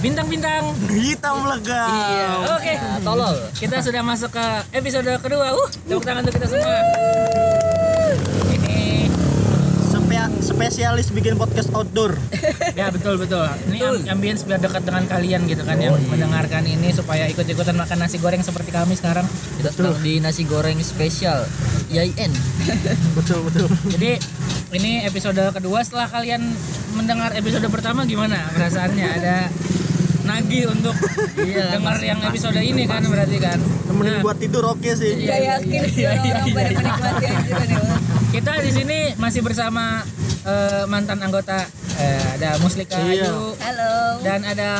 bintang-bintang. Hitam legam. Iya. Oke. Nah, tolol. Kita sudah masuk ke episode kedua. Uh, tepuk tangan untuk kita semua. Ini Spea- spesialis bikin podcast outdoor. ya betul betul. Ini am- ambience biar dekat dengan kalian gitu kan yang mendengarkan ini supaya ikut-ikutan makan nasi goreng seperti kami sekarang. Kita sedang di nasi goreng spesial IAIN. betul betul. Jadi ini episode kedua setelah kalian mendengar episode pertama gimana perasaannya? Ada nagih untuk Iya, dengar pasti, yang episode ini kan berarti kan. Temenin Nah, buat tidur oke sih. Iya, Gak yakin sih iya, iya, iya, pada iya. menikmati aja kan ya. kita di sini masih bersama eh, mantan anggota eh, ada Muslika Iya. Ayu Halo. dan ada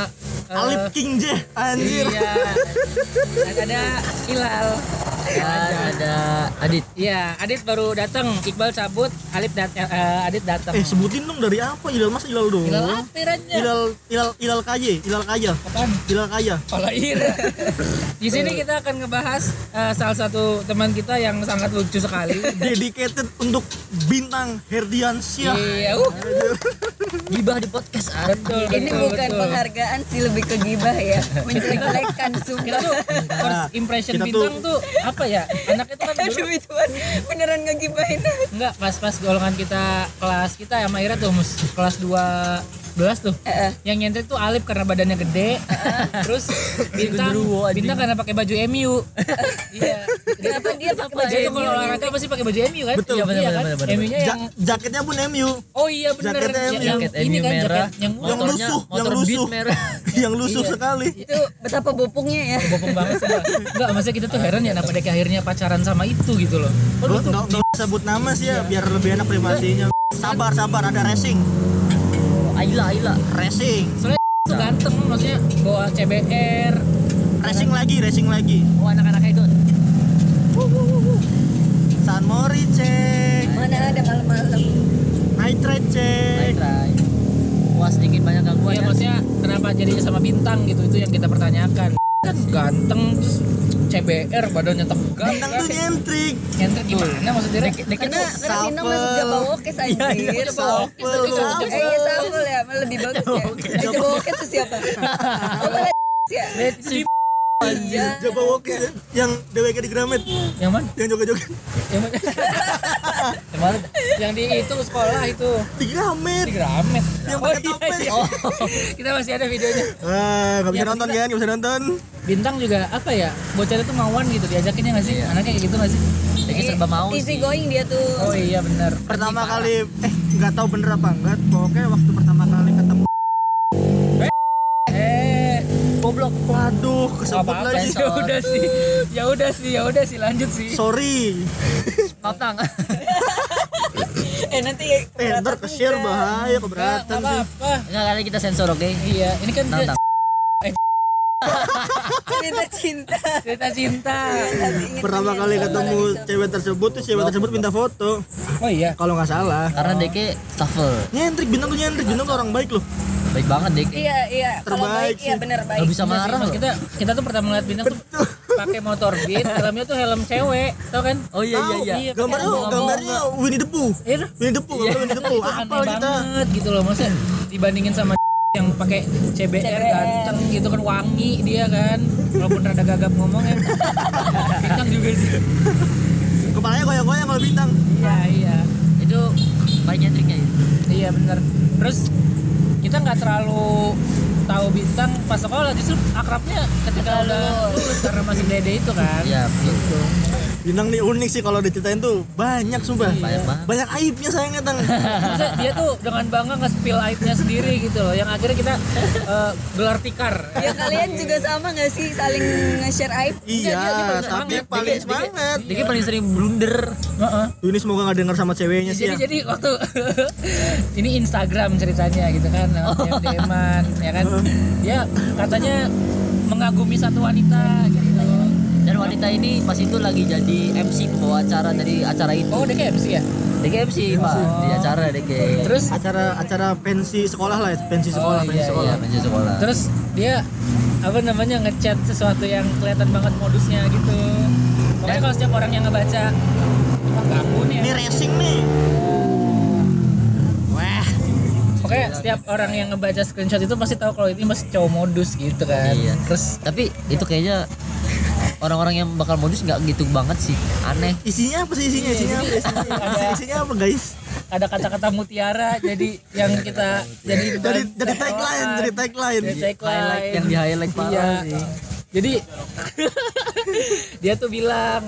eh, Alip King J anjir. Iya. Dan ada Ilal. Dan ada Adit. Iya, Adit baru datang, Iqbal cabut, Alip dat eh, Adit datang. Eh sebutin dong dari apa Ilal Mas Ilal dong. Ilal apa aja? Ilal Ilal Ilal Kaye, Ilal Kaya. Apaan? Ilal Kaya. Kalau Ira. Di sini kita akan ngebahas eh, salah satu teman kita yang sangat lucu sekali. Dedicated untuk bintang Herdiansyah. Iya, uh, Gibah di podcast. Ah. betul. Ini betul, bukan betul. penghargaan sih lebih ke gibah ya. Menjelek-jelekan Kita sumpah. tuh first impression Kita bintang tuh- tuh apa ya? Anaknya tuh kan dulu Aduh ituan beneran ngegibahin. Enggak, pas-pas golongan kita kelas kita sama Ira tuh mus, kelas 12 tuh. Eh, Yang nyentrik tuh Alip karena badannya gede. Terus bintang genderuwo, anjing. bintang karena pakai baju MU. Iya. Kenapa dia pakai baju MU? kalau olahraga pasti pakai baju MU kan? Betul. Iya, Bener, iya bener, kan? MU-nya yang jaketnya pun MU. Oh iya bener Jaketnya yang, MU. yang Jaket ini MU kan merah. jaket yang lusuh, yang motor beat lusuh. merah. yang lusuh Iya. sekali. Itu betapa bopongnya ya. bopong banget sih. Enggak, maksudnya kita tuh heran ya kenapa dia akhirnya pacaran sama itu gitu loh. Oh, lu tuh nggak usah sebut nama sih ya, biar lebih enak privasinya. Sabar, sabar, ada racing. Aila, Aila. Racing. soalnya tuh ganteng maksudnya bawa CBR Racing lagi, racing lagi. Oh, anak-anak itu. San Mori cek. Mana ada malam-malam. Night ride cek. Try, try. Puas dikit banyak gangguan Iya ya. maksudnya kenapa jadinya sama bintang gitu itu yang kita pertanyakan kan ganteng terus CBR badannya tegak Bintang kan tuh nyentrik. nyentrik gimana maksudnya Karena karena Bintang Shuffle. masuk Jawa Wokes Iya, anjir. iya, Eh iya shuffle ya, lebih bagus ya. Eh, Jawa Wokes itu siapa? Oh malah ya. Si- Iya. Jawa Wokis ya, yang DWK di Gramet, yang mana yang joget-joget yang mana Yang mana? yang di itu sekolah itu di Gramet. di Gramet Yang oh, pakai iya, topeng. iya. kita masih ada videonya Ah, nggak bisa Yang nonton kan? Nggak bisa nonton. bintang juga apa ya bocahnya tuh mauan gitu diajakinnya nggak sih Iya. anaknya kayak gitu nggak sih Jadi serba mau Easy sih. going dia tuh. oh iya benar Pertama kali, eh nggak tahu bener apa enggak. Pokoknya waktu pertama Goblok. waduh apa-apa lagi. ya udah sih, ya udah sih, ya udah sih, lanjut sih. Sorry. Maaf, Tang. Eh nanti Eh ntar ke share bahaya keberatan sih. apa-apa. Enggak kali kita sensor, oke? Iya, ini kan Tang, dia Tang. cerita cinta. cerita cinta. Pertama kali ketemu cewek tersebut tuh cewek tersebut minta foto. Oh iya. Kalau nggak salah. Karena Deke shuffle. Nyentrik bintang tuh nyentrik bintang tuh orang baik loh. Baik banget, Deke. Iya iya. Kalau baik iya sih. benar baik. Gak bisa Iya sih, marah Mas, kita kita tuh pertama ngeliat bintang tuh pakai motor beat, helmnya tuh helm cewek, tau kan? Oh iya iya iya. Iya, Gambarnya pakai gambarnya Winnie the Pooh. Iya. Winnie the Pooh, gambar Winnie the Pooh. Apa kita? banget gitu loh, maksudnya dibandingin sama yang pakai CBR, CBR. ganteng gitu kan wangi dia kan walaupun rada gagap ngomong ya bintang juga sih Kepalanya goyang-goyang kalau bintang. iya iya Itu banyak triknya ya. Iya bener. Terus kita nggak terlalu tahu bintang pas sekolah justru akrabnya ketika udah lulus karena masih dede itu kan. Iya, betul. Bintang nih unik sih kalau diceritain tuh banyak sumpah. Banyak banget. Banyak aibnya sayangnya tang. Maksudnya dia tuh dengan bangga nge-spill aibnya sendiri gitu loh. Yang akhirnya kita eh, gelar tikar. Ya kalian juga sama gak sih saling nge-share aib? iya, dia paling tapi semangat. paling Dikit, semangat. Deke paling sering blunder. Heeh. Ini semoga nggak denger sama ceweknya sih Jadi ya. jadi waktu ini Instagram ceritanya gitu kan, DM-an ya kan. Dia katanya mengagumi satu wanita gitu. Wanita ini pas itu lagi jadi MC pembawa acara dari acara itu. Oh, dia kayak MC ya? Deke MC, Pak, di acara Deke. Terus Acara acara pensi sekolah lah, ya. pensi Oh, sekolah, pensi iya, sekolah. Iya, MC sekolah. terus dia apa namanya ngechat sesuatu yang kelihatan banget modusnya gitu pokoknya kalau setiap orang yang ngebaca ganggu nih Ini ya. racing nih. Wah, Pokoknya setiap orang yang ngebaca screenshot itu pasti tahu kalau ini masih cowok modus gitu kan. Iya. Terus Tapi itu kayaknya orang-orang yang bakal modus nggak gitu banget sih. Aneh. Isinya apa sih isinya? Isinya apa? Isinya, Isi- isinya apa guys? ada kata-kata mutiara jadi yang kita jadi Dari dari tagline, dari tagline. Dari tagline. Highlight yang di highlight parah Iya. sih. Jadi dia tuh bilang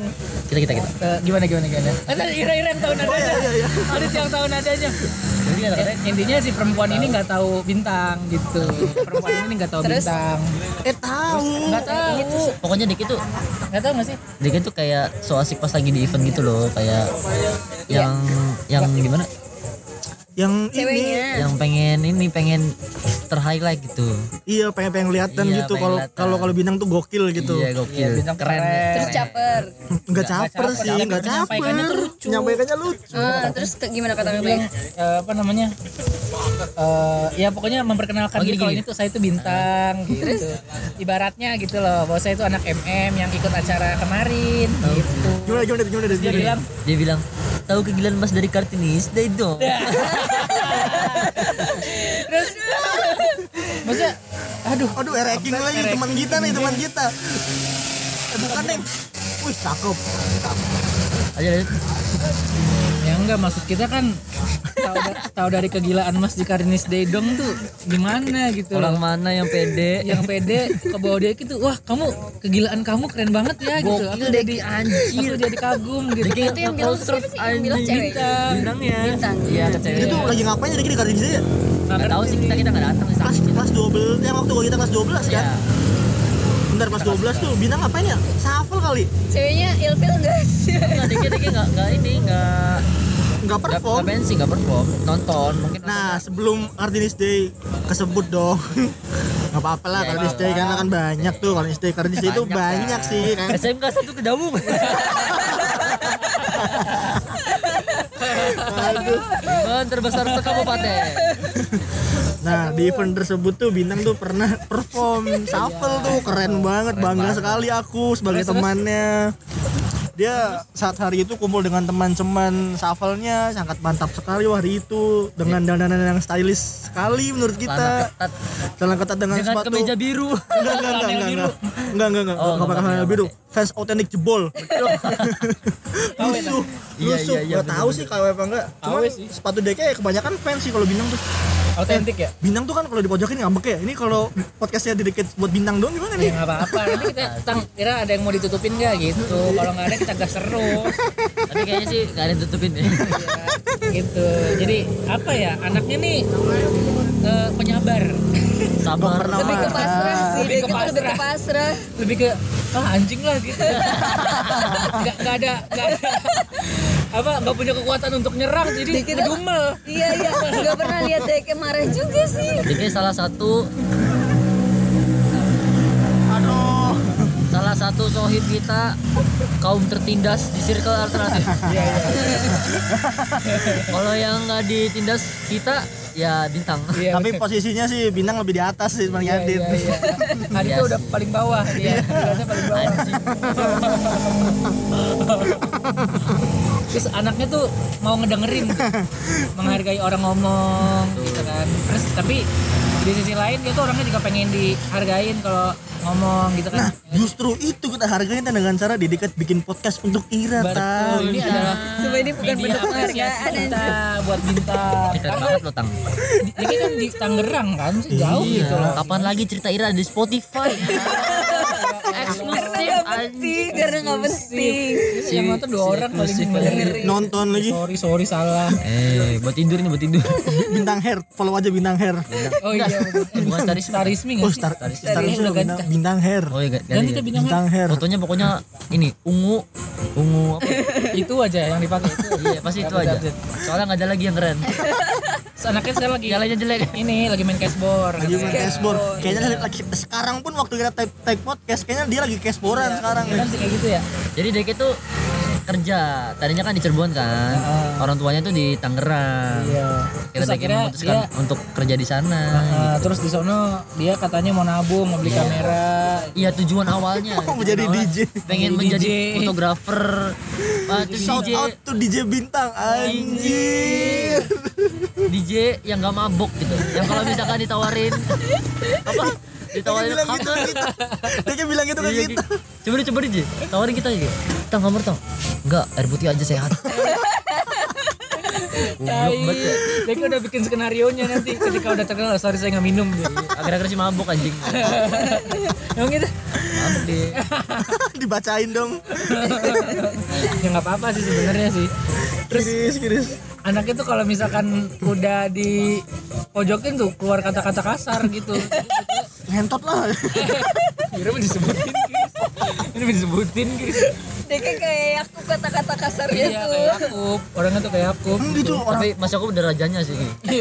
Kita kita kita. eh, gimana gimana gimana. Ada ira-ira yang tahu nadanya. Ada yang tahu nadanya. Jadi kata-kata, intinya si perempuan ini nggak tahu bintang gitu. Perempuan ini nggak tahu Terus? bintang. Eh tahu. Nggak tahu. Pokoknya Diki tuh Nggak tahu nggak sih? Diki tuh kayak so asik pas lagi di event gitu loh, kayak yang yang gimana? Yang ini Ceweknya. Yang pengen ini pengen terhighlight gitu. iya pengen pengen kelihatan Iya, gitu kalau kalau kalau bintang tuh gokil gitu. Iya, gokil. Iya, bintang keren. Terus caper. Enggak caper caper, sih, tapi enggak caper. menyampaikannya tuh lucu. Menyampaikannya lucu. Ah, terus ke- gimana kata Mebe? bilang eh, apa namanya? Eh, ya pokoknya memperkenalkan Oh, diri gini, kalau ini tuh saya itu bintang gitu. Ibaratnya gitu loh, bahwa saya itu anak MM yang ikut acara kemarin gitu. Gimana gimana gimana dari Dia bilang Dia bilang, "Tahu kegilaan Mas dari Kartinis? Deh dong." terus maksudnya aduh Aduh, ereking lagi Ereking. teman kita nih, teman kita. Bukan nih. Wih, cakep. Aja deh. Enggak maksud kita kan tahu da- tahu dari kegilaan Mas di Karinis Dedong tuh gimana gitu Orang loh. mana yang pede? yang pede ke bawah dia gitu wah kamu kegilaan kamu keren banget ya gitu aku Gokil, jadi anjir. aku jadi kagum gitu Diki Itu yang bilang siapa sih? Yang bilang cewek. Bintangnya. Bintang. Iya, ke Dia tuh lagi ngapain jadi di kartu ya? Nggak tahu sih kita kita nggak datang sih Kelas sakit. kelas 12 yang waktu kita kelas 12 Iya. kan? Bentar kelas 12 tuh bintang ngapain ya? Shuffle kali. Ceweknya ilfil enggak sih? Nggak dikit dikit nggak nggak ini nggak Enggak nggak perform. nggak pensi nggak perform nonton mungkin Nah, sebelum Kartinis Day kesebut dong. Gak apa-apa lah, Kartinis Day kan banyak tuh Kartinis Day. Kartinis Day itu Banyak, kan. sih kan. SMK satu kedamung. Event terbesar sekabupaten. Nah, di event tersebut tuh Bintang tuh pernah perform shuffle tuh keren banget, bangga sekali aku sebagai temannya. Dia saat hari itu kumpul dengan teman-teman shuffle-nya sangat mantap sekali hari itu dengan dandanan yang stylish sekali menurut kita. Celana ketat. Dengan, dengan sepatu. kemeja biru. enggak enggak enggak enggak enggak enggak enggak enggak. Oh, enggak pakai nggak celana pakai, biru. fans otentik jebol. Lusuh Iya, lusuh iya, iya, nggak tahu sih KW apa enggak. Sih. sepatu deknya ya kebanyakan fans sih kalau bintang tuh autentik ya? Bintang tuh kan kalau dipojokin ngambek ya. Ini kalau podcastnya dikit buat bintang doang gimana ya nih nggak apa-apa. Nanti kita tang kira ada yang mau ditutupin nggak? Gitu. Kalau nggak ada kita gas terus. Tapi kayaknya sih nggak ada yang tutupin ya. ya, gitu. Jadi apa ya? Anaknya nih eh, penyabar. Sabar. pernah Lebih ke pasrah sih, Lebih ke gitu lebih ke pasrah. pasrah. lebih ke ah anjing lah gitu. Nggak nggak ada nggak ada apa nggak punya kekuatan untuk nyerang jadi Dikit ngedumel Iya iya, nggak pernah lihat Deke marah juga sih. Jadi salah satu salah satu sohib kita kaum tertindas di circle alternatif. iya iya. Kalau yang nggak ditindas kita ya bintang. iya tapi posisinya sih bintang lebih di atas sih dibanding iya, Adit iya, iya. Adit tuh udah paling bawah. Dia Aditnya paling bawah. Terus anaknya tuh mau ngedengerin menghargai orang ngomong gitu kan. Terus tapi di sisi lain dia tuh orangnya juga pengen dihargain kalau ngomong gitu kan nah justru itu kita hargain dengan cara didikat bikin podcast untuk Ira Betul, ini adalah Semua ini bukan media bentuk penghargaan. kita buat bintang karena banget lo tang. ini kan di Tangerang kan jauh Iya. gitu loh Kapan lagi cerita Ira di Spotify? Eksklusif. Penting, karena nggak penting. yang nonton dua orang paling dengerin. nonton lagi sorry sorry salah Eh, buat tidur ini buat tidur. bintang hair follow aja bintang hair oh iya bukan. Starismi oh nggak sih star Starisme. star Starisme udah bintang, bintang hair Oh iya, ganti, ganti ya. ke bintang hair Fotonya pokoknya ini ungu, ungu apa? itu aja yang dipakai itu Iya pasti itu aja. Soalnya nggak ada lagi yang keren. Terus anaknya sekarang lagi Yang lainnya jelek. ini lagi main cashboard lagi main cashboard kayaknya lagi sekarang pun waktu kita type type podcast kayaknya dia lagi cashboardan sekarang. kan sih kayak gitu ya. Jadi Deke tuh kerja. Tadinya kan di Cirebon kan orang tuanya tuh di Tangerang. Iya. Kira Terus akhirnya memutuskan dia untuk kerja di sana Nah, terus di sono dia katanya mau nabung, mau beli kamera. iya tujuan awalnya. Mau menjadi Awalnya. DJ. pengen Jadi menjadi fotografer. Tuh Shout DJ out to DJ Bintang anjir. DJ yang gak mabok gitu. Yang kalau misalkan ditawarin apa ditawarin bilang gitu kamar ke kita. Dia bilang gitu ke Iya, kita. coba deh coba deh Ji. tawarin kita aja tang kamar tang enggak air putih aja sehat banget ya. Kan udah bikin skenario nya nanti ketika udah terkenal, sorry saya nggak minum. Gitu. akhir-akhir si mabuk anjing Emang gitu? mabuk deh Dibacain dong. ya nggak apa-apa sih sebenarnya sih. Kiris, kiris. Anaknya tuh kalau misalkan udah di pojokin tuh keluar kata-kata kasar gitu. Ngentot lah. Kira mau disebutin. Ini mau disebutin, Kris. Dia kayak aku kata-kata kasar Iya, gitu. kayak Yakub. Orangnya tuh kayak Yakub. Hmm, gitu orang tapi mas aku udah rajanya sih Itu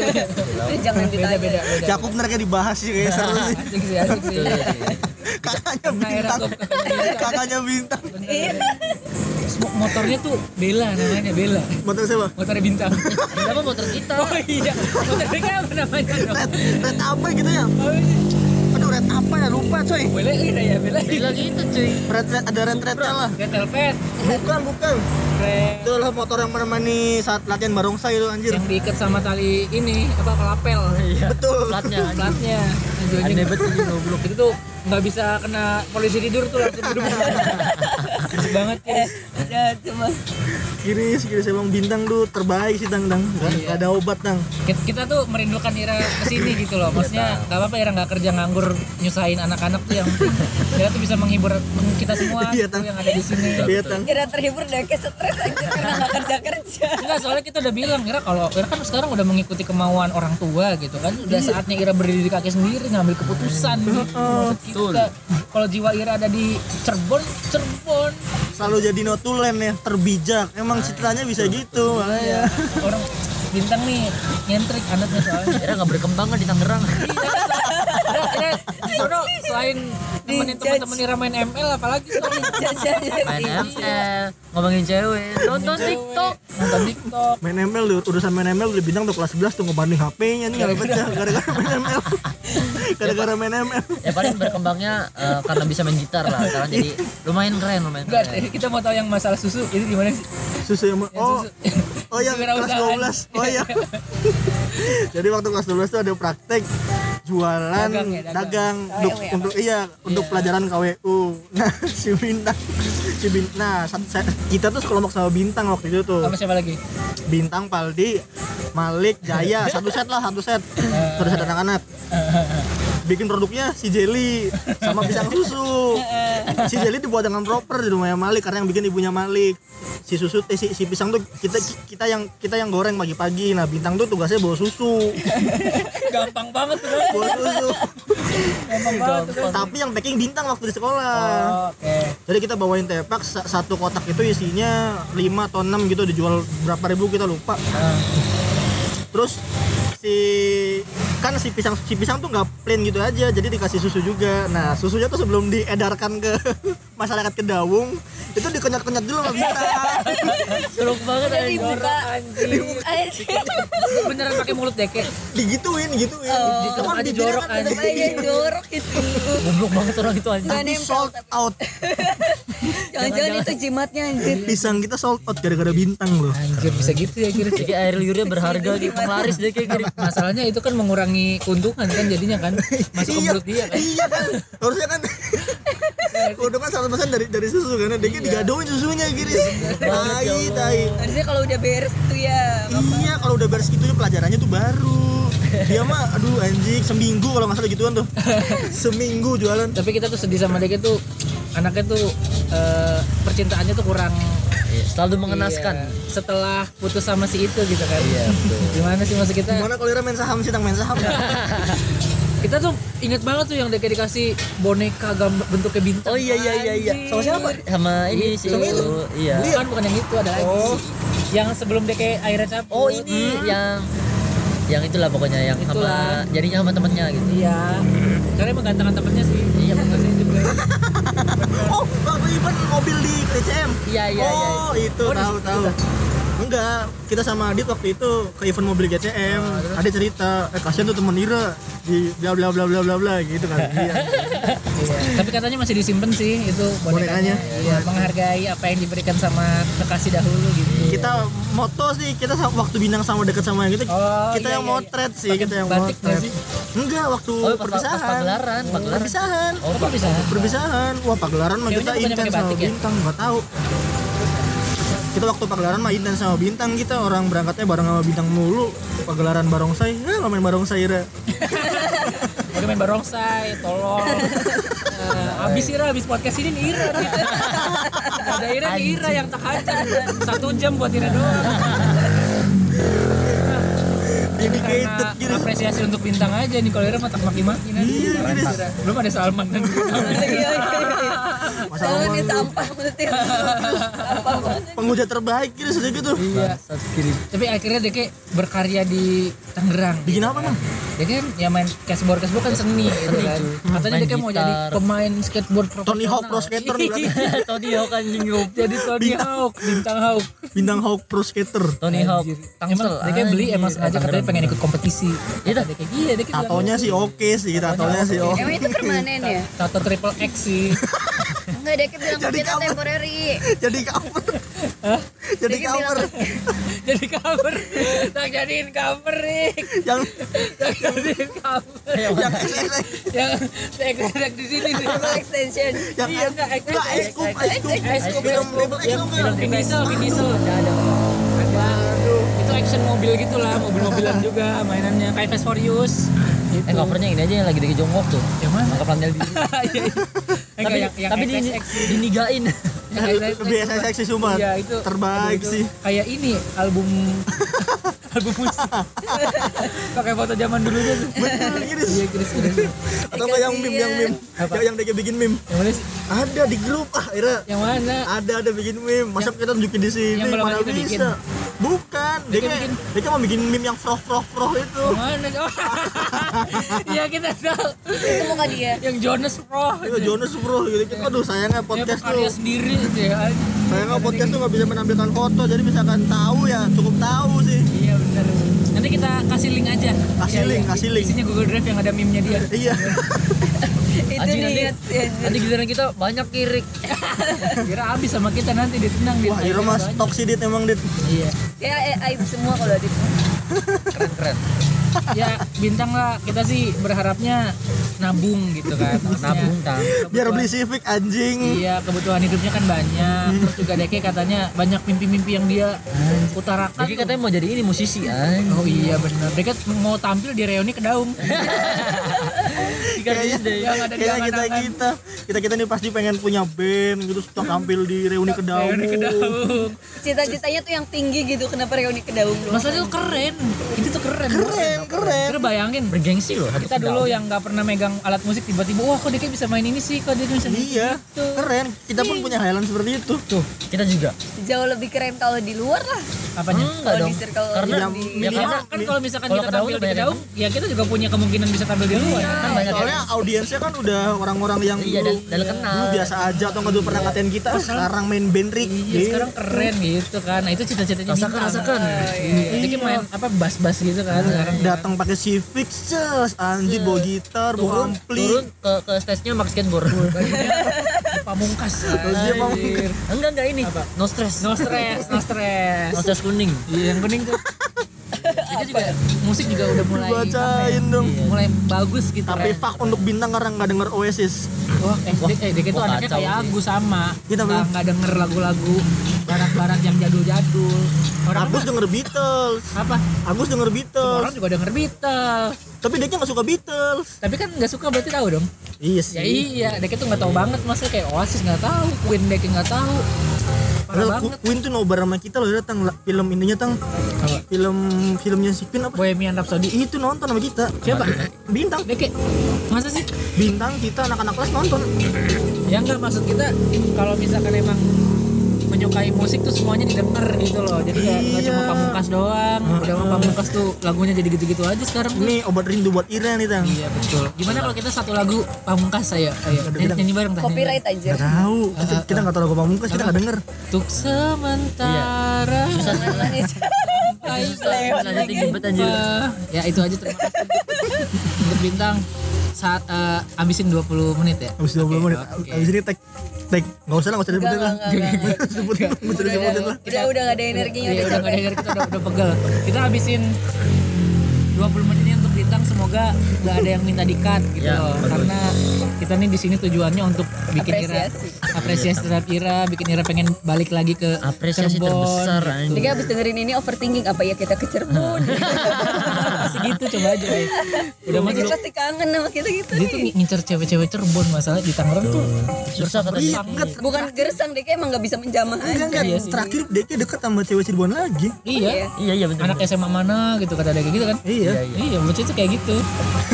jangan Beda, ditanya. beda, beda. Yakub mereka dibahas sih kayak seru sih. Asik sih, asik sih. Kakaknya bintang. Yakub, kakaknya bintang. Iya. Motornya tuh Bella namanya Bella. Motor siapa? Motornya bintang. kenapa motor kita Oh iya, motornya apa namanya red apa gitu ya? Oh, iya. Apa ya lupa coy. Boleh iya ya Bella. Bila gitu cuy Red, red ada red rednya lah. Red Velvet. Bukan bukan. Red. Itu adalah motor yang menemani saat latihan barongsai itu anjir. Yang diikat sama tali ini apa kelapel. iya Betul. platnya Platnya. Anjing. anjing goblok Itu tuh nggak bisa kena polisi tidur tuh langsung duduk. Kris banget ya. Jahat cuma. Kiris, kiris emang bintang tuh terbaik sih tang tang. Gak, Iya. gak ada obat tang. Kita, kita tuh merindukan Ira ke sini gitu loh. Maksudnya nggak apa-apa Ira nggak kerja nganggur nyusahin anak-anak tuh yang Ira tuh bisa menghibur kita semua Iya, Tang. yang ada di sini. Iya tang. Kira terhibur udah kayak stres aja karena gak kerja-kerja. Enggak, soalnya kita udah bilang Ira kalau Ira kan sekarang udah mengikuti kemauan orang tua gitu kan. Udah saatnya Ira berdiri di kaki sendiri ngambil keputusan gitu. Maksud kita kalau jiwa Ira ada di Cirebon, Cirebon. Selalu jadi notulen ya, terbijak. Emang citranya bisa gitu. makanya. Orang bintang nih nyentrik anaknya soalnya. kira nggak berkembang kan di Tangerang sono selain nemenin teman-teman Ira main ML apalagi main ML ngomongin cewek nonton TikTok nonton TikTok. Main ML urusan main ML udah bintang tuh kelas 11 tuh ngebanding HP-nya nih nggak pecah gara-gara main ML. Gara-gara main ML. ya paling berkembangnya eh, karena bisa main gitar lah sekarang jadi lumayan keren lumayan Enggak, keren kita mau tahu yang masalah susu itu gimana sih? Susu yang oh oh yang kelas Kewirausahaan. 12. Oh iya. Jadi waktu kelas 12 tuh ada praktek jualan Dagang ya, dagang. dagang, untuk KWU ya, untuk iya untuk pelajaran KWU. Nah, si Bintang si Bintang nah sat- saya- kita tuh sekelompok sama Bintang waktu itu tuh. Sama siapa lagi? Bintang, Paldi, Malik, Jaya, satu set lah, satu set. Satu set anak-anak. Bikin produknya si Jelly sama pisang susu. Si Jelly dibuat dengan proper di rumahnya Malik karena yang bikin ibunya Malik. Si susu eh, si, si pisang tuh kita kita yang kita yang goreng pagi-pagi. Nah, Bintang tuh tugasnya bawa susu. Gampang banget tuh. Bawa susu. Gampang banget tuh. Tapi yang packing Bintang waktu di sekolah. Oke. Jadi kita bawain tepak sa- satu kotak itu isinya 5 atau 6 gitu dijual berapa ribu kita lupa. Terus si kan si pisang si pisang tuh nggak plain gitu aja jadi dikasih susu juga. Nah susunya tuh sebelum diedarkan ke masyarakat kedawung itu dikenyat-kenyat dulu nggak bisa Jorok banget anjing. dibuka. Anjing. Beneran pakai mulut deh kayak digituin digituin Ditutup Cuman aja bibirnya jorok kan anjing. Aja jorok itu. Goblok banget orang itu anjing. Tapi sold out Jangan-jangan itu jimatnya anjir. pisang kita sold out gara-gara bintang loh anjir bisa gitu ya kira Jadi air liurnya berharga gitu penglaris deh kayak gini. Masalahnya itu kan mengurangi keuntungan kan jadinya kan masuk ke iya mulut dia kan. iya kan harusnya kan udah 100% dari dari susu kan dia kan digadoin susunya gini tai tai Harusnya kalau udah beres tuh ya. Iya kalau udah beres gitu pelajarannya tuh baru. Dia mah aduh anjing seminggu kalau nggak salah gituan tuh. seminggu jualan. Tapi kita tuh sedih sama dia tuh anaknya tuh eh, percintaannya tuh kurang Iya, Selalu mengenaskan. Iya, setelah putus sama si itu gitu kan. Iya, betul. Gimana sih maksud kita? Gimana kalau main saham sih tang main saham? Kita tuh inget banget tuh yang dia dikasih boneka gambar bentuknya bintang. Oh iya iya iya iya. Sama siapa? Sama ini sih. Sama itu? Iya. Bukan bukan yang itu ada lagi. Oh. Yang sebelum dia kayak airnya campur. Oh ini yang yang itulah pokoknya yang Itulah. sama jadinya sama temennya gitu. Iya. Karena emang gantengan temennya sih. Iya, makasih juga. Oh, waktu event mobil di TCM Iya, iya, iya. oh itu Oh, tahu tahu enggak kita sama Adit waktu itu ke event mobil GCM Oh, ada cerita eh kasihan tuh temen Ira di bla bla bla bla bla bla gitu kan iya Iya. Tapi katanya masih disimpan sih itu bonekanya. Bonekanya. Iya, menghargai apa yang diberikan sama kekasih dahulu gitu. kita moto sih kita waktu bintang sama deket sama yang gitu Oh, kita iya, yang iya, motret sih Pakai kita yang batik motret sih? enggak waktu Oh, pas, pas perpisahan pagelaran, pagelaran. perpisahan Oh, bisa? perpisahan wah pagelaran mah kita intens sama ya? bintang nggak tahu kita waktu pagelaran mah intens sama bintang kita orang berangkatnya bareng sama bintang mulu pagelaran barongsai ya nggak main barongsai Ira Udah main barongsai, tolong. Eh, abis Ira, abis podcast ini nih Ira nih. Ada Ira nih Ira yang tak hadir. Satu jam buat Ira doang. dedicated Karena gitu apresiasi untuk bintang aja nih kalau Ira mah tak maki-maki nanti. Iya, gini. Ira. Belum ada Salman kan. Iya iya iya. Masalah Salman nih malu. sampah banget. penghujat terbaik gitu sudah gitu Iya. Tapi akhirnya Deke berkarya di Tangerang. bikin apa bang Dia kan ya main skateboard skateboard kan seni, gitu kan. Katanya kan mau jadi pemain skateboard profesional. Tony Hawk Pro Skater nih berarti. Tony Hawk anjing bro. jadi Tony Hawk, bintang Hawk. bintang Hawk Pro Skater Tony Hawk. Emang dia kayak beli emang sengaja katanya pengen ikut kompetisi. Iya kayak iya, dia kayak tatonya sih oke sih tatonya sih oke Emang itu permanen ya? tato triple X sih. Enggak, dia bilang Jadi kita temporary. jadi cover jadi Dia cover jadi cover. Tak jadiin cover nih. yang Tak jadiin cover. yang Yang saya di sini nih. Extension. yang Iya, enggak, X- enggak enggak? Vin Diesel, Vin Diesel. Ada, ada. Ada. Itu action mobil gitu lah, mobil-mobilan juga mainannya kayak Fast Furious. Gitu. Eh covernya ini aja yang lagi di jongkok tuh. Yang mana? Iya, iya. Eh, tapi yang, yang tapi di, XXX. dinigain. SSX sih cuma Iya itu terbaik sih Kayak ini album album musik. Pakai foto zaman dulunya tuh. betul gitu Iya, Chris, Chris. atau enggak yang meme yang meme Apa? yang yang dia bikin meme Yang mana sih? ada di grup ah Ira Yang mana? ada ada bikin meme masa kita tunjukin di sini yang belum mana itu bikin. Bukan dia kayak bikin. dia kayak mau bikin meme yang froh froh froh itu mana? Iya kita tahu. Itu muka dia. Yang Jonas Pro. Itu Jonas bro gitu gitu aduh sayangnya podcast karya tuh sendiri dia. sayangnya podcast tuh nggak bisa menampilkan foto jadi misalkan tahu ya cukup tahu sih Iya benar. Nanti kita kasih link aja. Kasih Iya, link, iya. kasih link. Isinya Google Drive yang ada meme-nya dia. iya Itu Anjing nanti, niat sih. anjing. nanti giliran kita banyak kirik. Kira habis sama kita nanti ditendang dia. wah Ira mas toksidit emang dit Iya. Ya eh, aib semua kalau di Keren keren. Ya bintang lah kita sih berharapnya nabung gitu kan. Nabung tang. biar beli civic anjing Iya kebutuhan hidupnya kan banyak. Terus juga Deke katanya banyak mimpi-mimpi yang dia utarakan. Jadi tuh. katanya mau jadi ini musisi anjing. Oh iya benar. Deke mau tampil di reuni kedaung. Kayaknya kita kita kita kita nih pasti pengen punya band gitu suka tampil di reuni kedaung Reuni kedaung. cita-citanya tuh yang tinggi gitu kenapa reuni ke daung doang? Masalahnya itu keren. Itu tuh keren. keren keren Kira bayangin Bergengsi loh. kita dulu yang nggak pernah megang alat musik tiba-tiba wah kok Deke bisa main ini sih kok dia bisa iya gitu. keren kita pun punya hayalan seperti itu tuh kita juga. jauh lebih keren kalau di luar lah apanya Enggak kalau dong. di circle Karena di ya minimal kan kalau misalkan kita kedaung tampil tuh di kedaung, ya kita juga punya kemungkinan bisa tampil di luar. kan banyak soalnya audiensnya kan udah orang-orang yang Iya, dulu, dan- dan kenal. dulu biasa aja atau nggak dulu pernah ngatain kita sekarang main band Rick Iya, sekarang keren gitu kan. Nah, itu cita-citanya Rasakan, Bintang. rasakan. Iya. Dia main apa bass-bass gitu kan sekarang. datang pakai civic ses anjir bawa gitar bawa turun ampli turun ke ke stage-nya pakai skateboard. Pamungkas. Dia Anjir. enggak enggak ini. No stress. No stress, no stress. No stress kuning. Iya, yang kuning tuh. Itu juga musik juga udah mulai bacain dong ya, mulai bagus gitu. tapi Ren. fuck untuk bintang karena nggak denger Oasis Wah, eh, Dek, eh, Dek itu anaknya kayak. Agus sama. Kita nggak belum. nggak denger lagu-lagu barat-barat yang jadul-jadul. Orang Agus denger Beatles apa? Agus denger Semua Beatles orang juga denger Beatles. tapi dia nggak suka Beatles Tapi kan nggak suka berarti tahu dong. iya Ya sih iya, Dek itu nggak tahu banget masa kayak Oasis nggak tahu, Queen Dek nggak tahu. Parah Padahal. Queen tuh nobar sama kita loh datang film ininya tang film filmnya si Queen apa Bohemian Rhapsody. itu nonton sama kita Siapa? bintang Dek, masa sih? bintang kita anak-anak kelas nonton Ya enggak maksud kita kalau misalkan emang menyukai musik tuh semuanya didengar gitu loh jadi nggak nggak cuma Iya. pamungkas doang udah mah pamungkas tuh lagunya jadi gitu-gitu aja sekarang tuh. Ini obat rindu buat Ira nih tang. iya betul gimana kalau kita satu lagu pamungkas saya ayo nyanyi, nyanyi bareng Tang. Copyright aja. Gak tahu. Kita, kita nggak tahu lagu pamungkas, kita nggak denger. untuk sementara. Ayo, ribet anjir Wah, ya itu aja terima kasih untuk bintang saat eh, abisin 20 menit ya Habis 20 menit. oke. Habis ini tag tag nggak usah lah nggak usah disebutin lah. Enggak, enggak, enggak. Usah disebutin lah. Udah udah gak ada energinya Iya, udah udah nggak capek. dengar kita udah, udah pegel kita habisin 20 menit ini untuk semoga nggak ada yang minta dikat gitu Ya, loh karena kita nih di sini tujuannya untuk bikin Ira Apresiasi. apresiasi terhadap Ira bikin Ira pengen balik lagi ke apresiasi Cirebon, terbesar gitu. Jadi abis dengerin ini overthinking apa ya kita ke Cirebon. Masih gitu coba aja ya. udah mah dulu pasti kangen sama kita gitu. dia tuh ngincer cewek-cewek Cirebon masalah di Tangerang tuh susah kata dia Bukan gersang deh emang gak bisa menjamah Enggak aja. enggak. Iya sih. Terakhir Deki deket sama cewek Cirebon lagi. iya iya iya betul anak SMA mana gitu kata dia kayak gitu kan Iya. iya bocah itu kayak gitu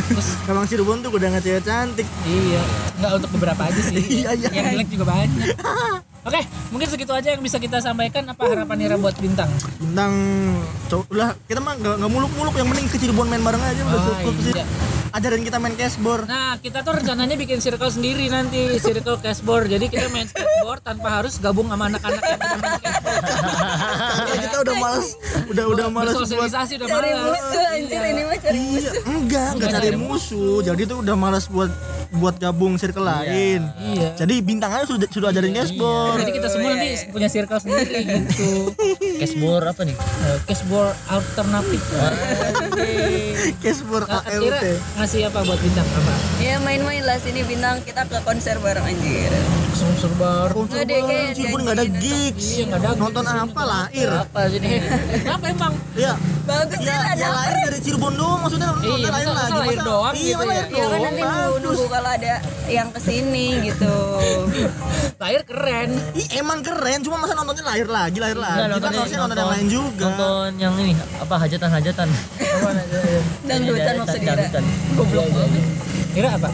terus Emang Cirebon tuh udah nggak cewek cantik. Iya, nggak untuk beberapa aja sih. Iya, iya. Yang jelek juga banyak. Oke, mungkin segitu aja yang bisa kita sampaikan. Apa harapan Ira buat bintang? Bintang lah kita mah nggak nggak muluk-muluk yang mending ke Cirebon main bareng aja udah Ah, cukup sih. iya. Ajarin kita main cashboard. Nah, kita tuh rencananya bikin circle sendiri nanti, circle cashboard. Jadi kita main skateboard tanpa harus gabung sama anak-anak yang main skateboard. Udah malas, udah udah malas buat udah Cari malas. musuh anjir ini mah cari Iya, musuh. enggak, enggak cari musuh. Jadi tuh udah malas buat buat gabung circle lain. Iya. Jadi bintang aja sudah sudah ajarin cashboard. Jadi kita semua nanti punya circle sendiri gitu. cashboard apa nih Eh, Cashboard alternatif. Nah, Ira ALT. ngasih apa buat bintang? Apa? Ya main-main lah sini bintang kita ke konser bareng anjir. Konser Nggak deh, bareng, kayak Cirebon nggak ada gigs. Iya, nggak ada Nonton apa lahir? apa sini Kenapa emang? Ya, Bagus ya, ya ada ya lahir dari Cirebon doang maksudnya nonton Iya, lahir masa- lagi. masa lahir doang iya, gitu ya? lahir Ya kan nanti nunggu, kalau ada yang ke sini gitu. Lahir keren. Ih, emang keren, cuma masa nontonnya lahir lagi, lahir lagi. Kita harusnya nonton yang lain juga. nonton yang ini apa hajatan hajatan Dangdutan maksud Dira. dangdutan Goblok banget. Kira apa?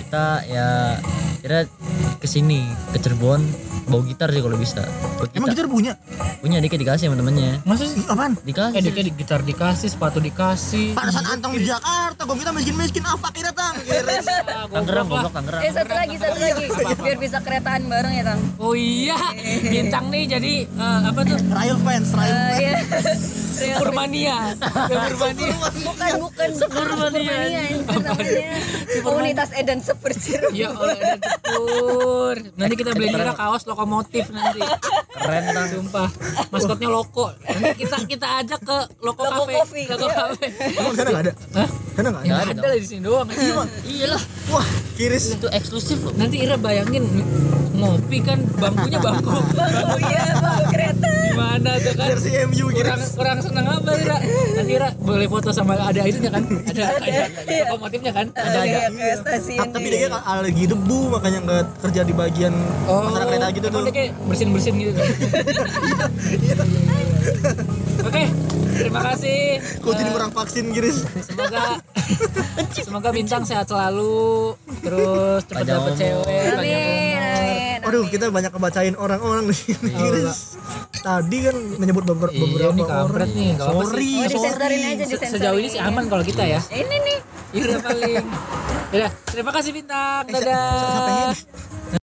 kita ya kira ke sini ke Cirebon bawa gitar sih kalau bisa buat Emang kita gitar punya? punya dikit dikasih sama temennya Masa sih? Ih, Apaan? Eh, dikasih dia di gitar dikasih, sepatu dikasih. Panasan antong di Jakarta, gua kita miskin-miskin apa kira tang? Kira. Ah, Tangerang goblok Tangerang Eh satu lagi satu lagi biar bisa keretaan bareng ya Kang. Oh iya, bintang nih jadi eh, apa tuh? Trial fans, trial Eh, fans. Iya. Purmania. Purmania. bukan bukan Supermania. Komunitas Edan Sepercir. Ya Allah, ada cepur. Nanti kita beli Nira kaos lokomotif nanti. keren tang Sumpah. Maskotnya loko. Nanti kita kita ajak ke Loko Loko Cafe. Coffee, Loko iya. Cafe. Emang sana nggak ada? Hah? Sana nggak Ya ada? ada lah di sini doang. iyalah Wah, kiris. itu eksklusif loh Nanti Ira bayangin ngopi kan bangkunya bangku. Oh iya, bawa kereta. Gimana tuh kan? Jersey MU kurang. Kurang seneng apa Ira? Nanti Ira boleh foto sama ada itunya kan? Ada ada, ada lokomotifnya kan? Ada ada. Tapi dia kayak alergi debu makanya nggak kerja di bagian masalah kereta gitu tuh. kayak bersin bersin gitu. Oke, terima kasih. Kok jadi Eh, kurang vaksin kiris? semoga semoga bintang sehat selalu terus cepat umur. cewek banyak Amin, amin. Aduh, kita banyak kebacain orang-orang nih kiris. Tadi kan menyebut beber- Iya, beberapa nih kampret orang. nih, apa-apa Sorry, Oh, disensorin sorry. aja, Se- sejauh ini sih aman kalau kita ya. Ini nih. Iya paling. Ya terima kasih bintang Eh, dadah. yang